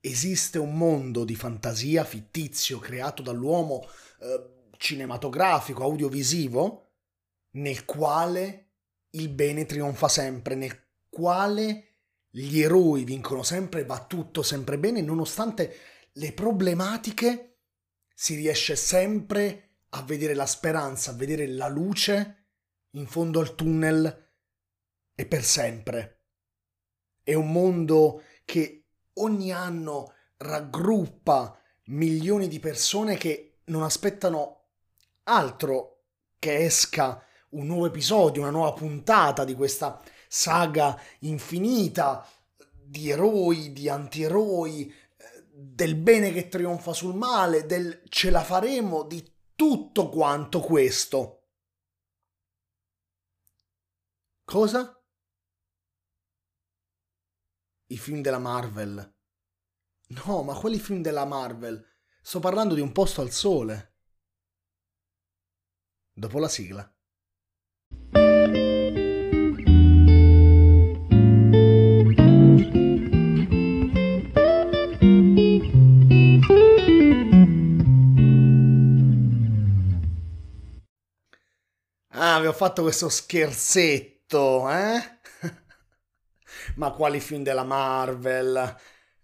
esiste un mondo di fantasia fittizio creato dall'uomo eh, cinematografico, audiovisivo, nel quale il bene trionfa sempre, nel quale gli eroi vincono sempre, va tutto sempre bene, nonostante le problematiche si riesce sempre a vedere la speranza, a vedere la luce in fondo al tunnel e per sempre. È un mondo che ogni anno raggruppa milioni di persone che non aspettano altro che esca un nuovo episodio, una nuova puntata di questa saga infinita di eroi, di antieroi, del bene che trionfa sul male, del ce la faremo, di tutto quanto questo. Cosa? I film della Marvel. No, ma quali film della Marvel? Sto parlando di un posto al sole. Dopo la sigla. Ah, vi ho fatto questo scherzetto, eh? Ma quali film della Marvel?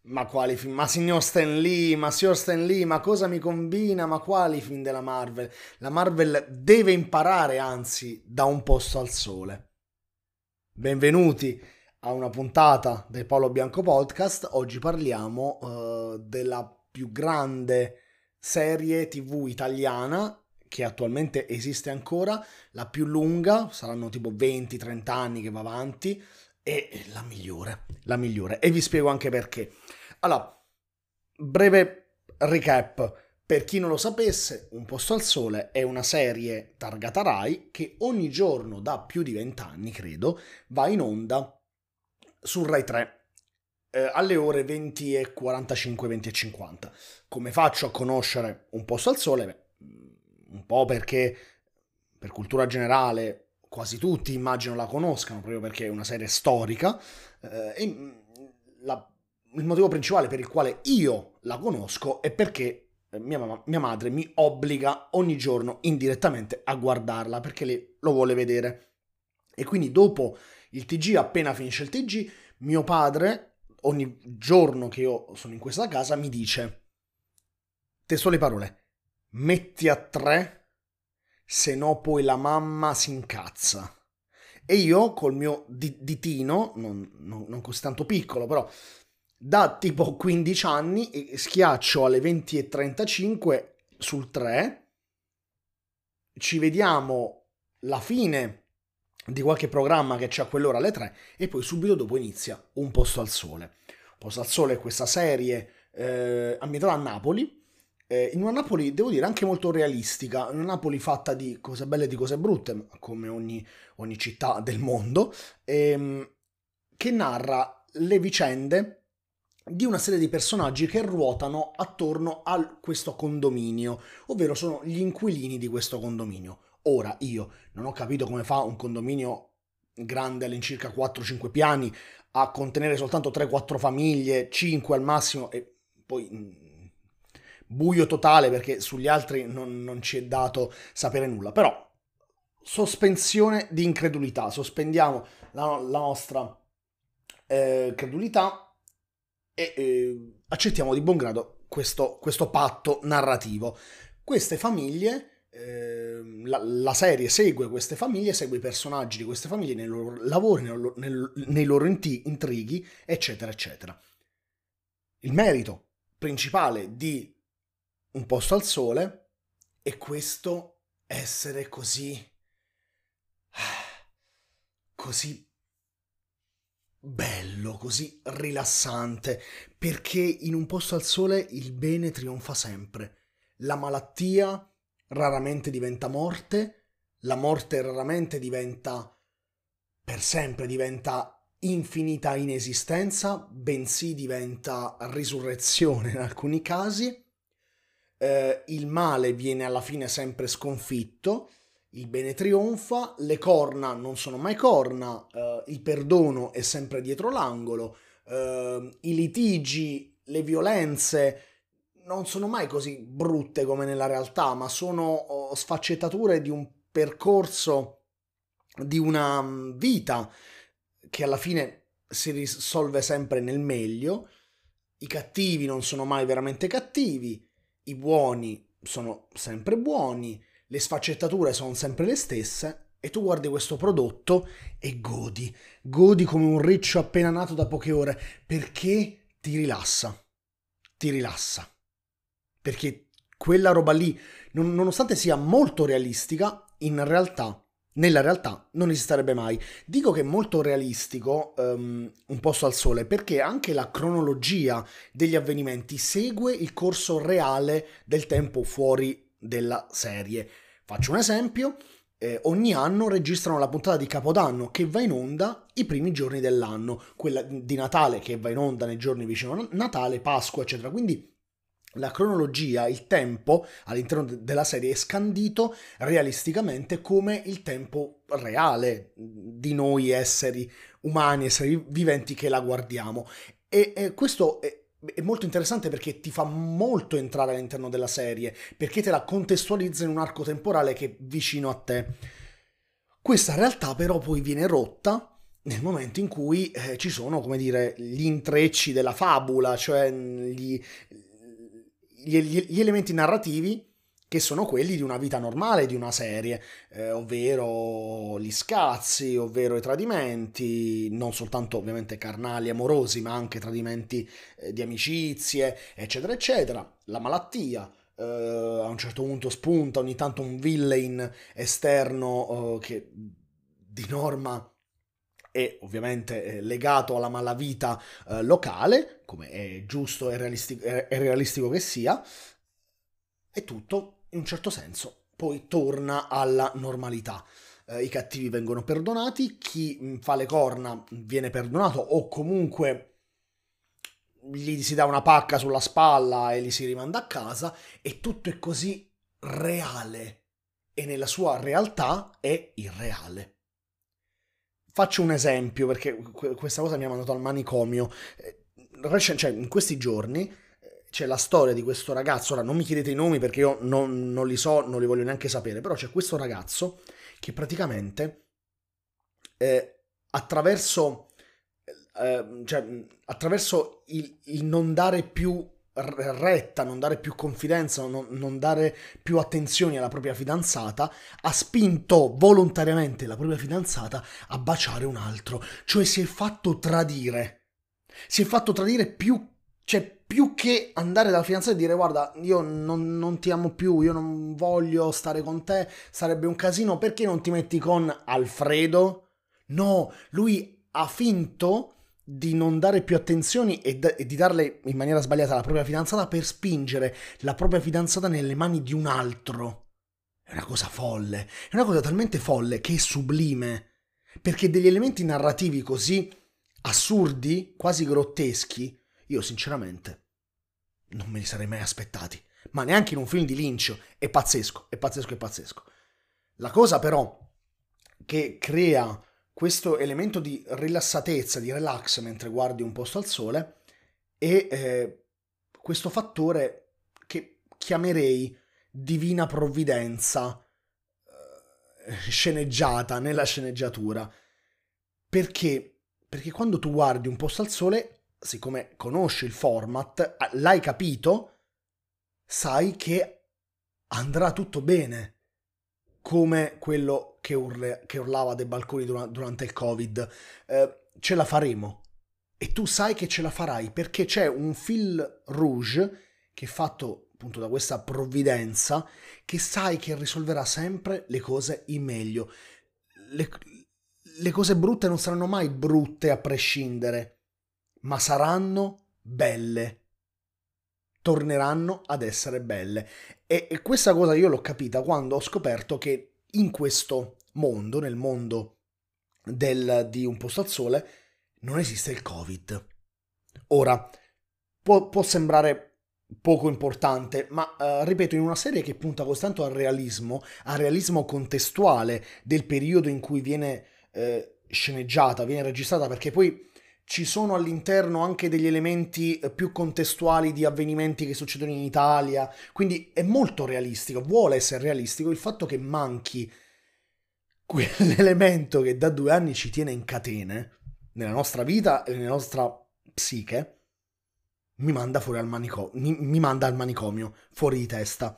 Ma quali film? Ma signor Stan Lee, ma signor Stan Lee, ma cosa mi combina? Ma quali film della Marvel? La Marvel deve imparare, anzi, da un posto al sole. Benvenuti a una puntata del Paolo Bianco Podcast. Oggi parliamo uh, della più grande serie TV italiana che attualmente esiste ancora, la più lunga, saranno tipo 20-30 anni che va avanti, e la migliore, la migliore. E vi spiego anche perché. Allora, breve recap. Per chi non lo sapesse, Un posto al sole è una serie targata Rai che ogni giorno da più di vent'anni, credo, va in onda su Rai 3 eh, alle ore 20 e 45, 20 e 50. Come faccio a conoscere Un posto al sole? Beh, un po' perché per cultura generale quasi tutti immagino la conoscano proprio perché è una serie storica eh, e mm, la, il motivo principale per il quale io la conosco è perché eh, mia, mia, madre mi obbliga ogni giorno indirettamente a guardarla perché lei lo vuole vedere. E quindi dopo il TG appena finisce il TG mio padre ogni giorno che io sono in questa casa mi dice testo le parole metti a tre se no poi la mamma si incazza. E io col mio ditino, non, non, non così tanto piccolo, però da tipo 15 anni schiaccio alle 20.35 sul 3, ci vediamo la fine di qualche programma che c'è a quell'ora alle 3 e poi subito dopo inizia Un posto al sole. Un posto al sole è questa serie eh, ambientata a Napoli, eh, in una Napoli, devo dire, anche molto realistica, una Napoli fatta di cose belle e di cose brutte, come ogni, ogni città del mondo, ehm, che narra le vicende di una serie di personaggi che ruotano attorno a questo condominio, ovvero sono gli inquilini di questo condominio. Ora io non ho capito come fa un condominio grande all'incirca 4-5 piani a contenere soltanto 3-4 famiglie, 5 al massimo e poi mm, buio totale perché sugli altri non, non ci è dato sapere nulla, però sospensione di incredulità, sospendiamo la, la nostra eh, credulità e eh, accettiamo di buon grado questo, questo patto narrativo. Queste famiglie, eh, la, la, serie segue queste famiglie, segue i personaggi di queste famiglie nei loro lavori, nei loro, nel, nei loro intrighi, eccetera, eccetera. Il merito principale di un posto al sole e questo essere così così bello, così rilassante, perché in un posto al sole il bene trionfa sempre. La malattia raramente diventa morte, la morte raramente diventa per sempre, diventa infinita inesistenza, bensì diventa risurrezione in alcuni casi eh, il male viene alla fine sempre sconfitto, il bene trionfa, le corna non sono mai corna, eh, il perdono è sempre dietro l'angolo, eh, i litigi le violenze non sono mai così brutte come nella realtà, ma sono oh, sfaccettature di un percorso, di una mm, vita che alla fine si risolve sempre nel meglio. I cattivi non sono mai veramente cattivi, i buoni sono sempre buoni, le sfaccettature sono sempre le stesse e tu guardi questo prodotto e godi, godi come un riccio appena nato da poche ore perché ti rilassa, ti rilassa. Perché quella roba lì, non, nonostante sia molto realistica, in realtà, nella realtà, non esisterebbe mai. Dico che è molto realistico um, un posto al sole perché anche la cronologia degli avvenimenti segue il corso reale del tempo fuori della serie. Faccio un esempio. Eh, ogni anno registrano la puntata di Capodanno che va in onda i primi giorni dell'anno, quella di Natale che va in onda nei giorni vicino a Natale, Pasqua, eccetera. Quindi la cronologia, il tempo all'interno della serie è scandito realisticamente come il tempo reale di noi esseri umani, esseri viventi che la guardiamo. E, e questo è, è molto interessante perché ti fa molto entrare all'interno della serie, perché te la contestualizza in un arco temporale che è vicino a te. Questa realtà però poi viene rotta nel momento in cui eh, ci sono, come dire, gli intrecci della fabula, cioè gli, gli, gli elementi narrativi che sono quelli di una vita normale, di una serie, eh, ovvero gli scazzi, ovvero i tradimenti, non soltanto ovviamente carnali, amorosi, ma anche tradimenti eh, di amicizie, eccetera, eccetera, la malattia, Uh, a un certo punto spunta ogni tanto un villain esterno uh, che di norma è ovviamente eh, legato alla malavita uh, locale, come è giusto e realistico, è realistico che sia, e tutto in un certo senso poi torna alla normalità. Eh, I cattivi vengono perdonati, chi mm, fa le corna viene perdonato o comunque gli si dà una pacca sulla spalla e li si rimanda a casa e tutto è così reale e nella sua realtà è irreale. Faccio un esempio perché questa cosa mi ha mandato al manicomio. Eh, cioè, in questi giorni c'è la storia di questo ragazzo, ora non mi chiedete i nomi perché io non, non li so, non li voglio neanche sapere, però c'è questo ragazzo che praticamente eh, attraverso, eh, cioè, attraverso il, il, non dare più retta, non dare più confidenza, non, non dare più attenzioni alla propria fidanzata, ha spinto volontariamente la propria fidanzata a baciare un altro, cioè si è fatto tradire. Si è fatto tradire più cioè, più che andare dal fidanzato e dire guarda, io non, non, ti amo più, io non voglio stare con te, sarebbe un casino, perché non ti metti con Alfredo? No, lui ha finto di non dare più attenzioni e, d- e di darle in maniera sbagliata alla propria fidanzata per spingere la propria fidanzata nelle mani di un altro. È una cosa folle, è una cosa talmente folle che è sublime, perché degli elementi narrativi così assurdi, quasi grotteschi, io sinceramente non me li sarei mai aspettati. Ma neanche in un film di Lynch. È pazzesco, è pazzesco, è pazzesco. La cosa però che crea questo elemento di rilassatezza, di relax mentre guardi un posto al sole è eh, questo fattore che chiamerei divina provvidenza eh, sceneggiata nella sceneggiatura. Perché? Perché quando tu guardi un posto al sole siccome conosci il format, l'hai capito, sai che andrà tutto bene. Come quello che, urle, che urlava dai balconi durante il Covid. Eh, ce la faremo. E tu sai che ce la farai perché c'è un fil rouge che è fatto appunto da questa provvidenza che sai che risolverà sempre le cose in meglio. Le, le cose brutte non saranno mai brutte a prescindere ma saranno belle. Torneranno ad essere belle. E, e questa cosa io l'ho capita quando ho scoperto che in questo mondo, nel mondo del, di un posto al sole, non esiste il Covid. Ora, può, può sembrare poco importante, ma uh, ripeto, in una serie che punta costante al realismo, al realismo contestuale del periodo in cui viene uh, sceneggiata, viene registrata, perché poi ci sono all'interno anche degli elementi eh, più contestuali di avvenimenti che succedono in Italia, quindi è molto realistico, vuole essere realistico il fatto che manchi quell'elemento che da due anni ci tiene in catene nella nostra vita e nella nostra psiche, mi manda fuori al manicomio, mi, mi manda al manicomio, fuori di testa.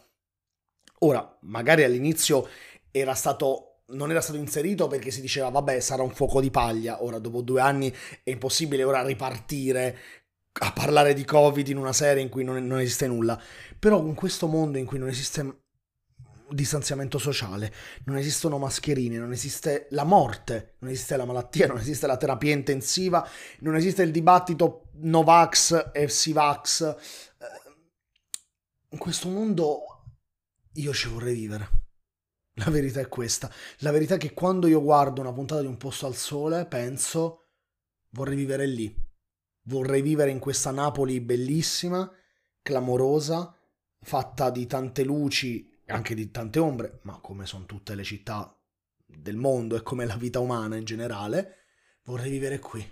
Ora, magari all'inizio era stato non era stato inserito perché si diceva vabbè sarà un fuoco di paglia, ora dopo due anni è impossibile ora ripartire a parlare di Covid in una serie in cui non, non esiste nulla, però in questo mondo in cui non esiste distanziamento sociale, non esistono mascherine, non esiste la morte, non esiste la malattia, non esiste la terapia intensiva, non esiste il dibattito Novax e Sivax. Eh, in questo mondo io ci vorrei vivere. La verità è questa. La verità è che quando io guardo una puntata di Un posto al sole, penso vorrei vivere lì. Vorrei vivere in questa Napoli bellissima, clamorosa, fatta di tante luci anche di tante ombre, ma come sono tutte le città del mondo e come la vita umana in generale, vorrei vivere qui,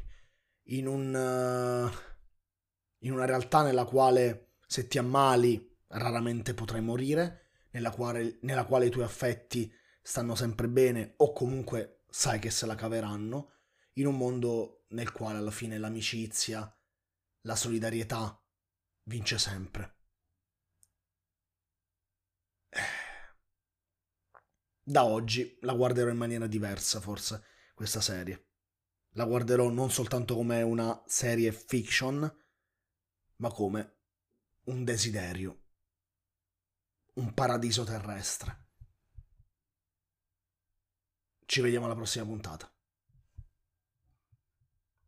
in, un, uh, in una realtà nella quale se ti ammali raramente potrai morire, nella quale, nella quale i tuoi affetti stanno sempre bene o comunque sai che se la caveranno, in un mondo nel quale alla fine l'amicizia, la solidarietà vince sempre. Da oggi la guarderò in maniera diversa, forse, questa serie. La guarderò non soltanto come una serie fiction, ma come un desiderio, un paradiso terrestre. Ci vediamo alla prossima puntata.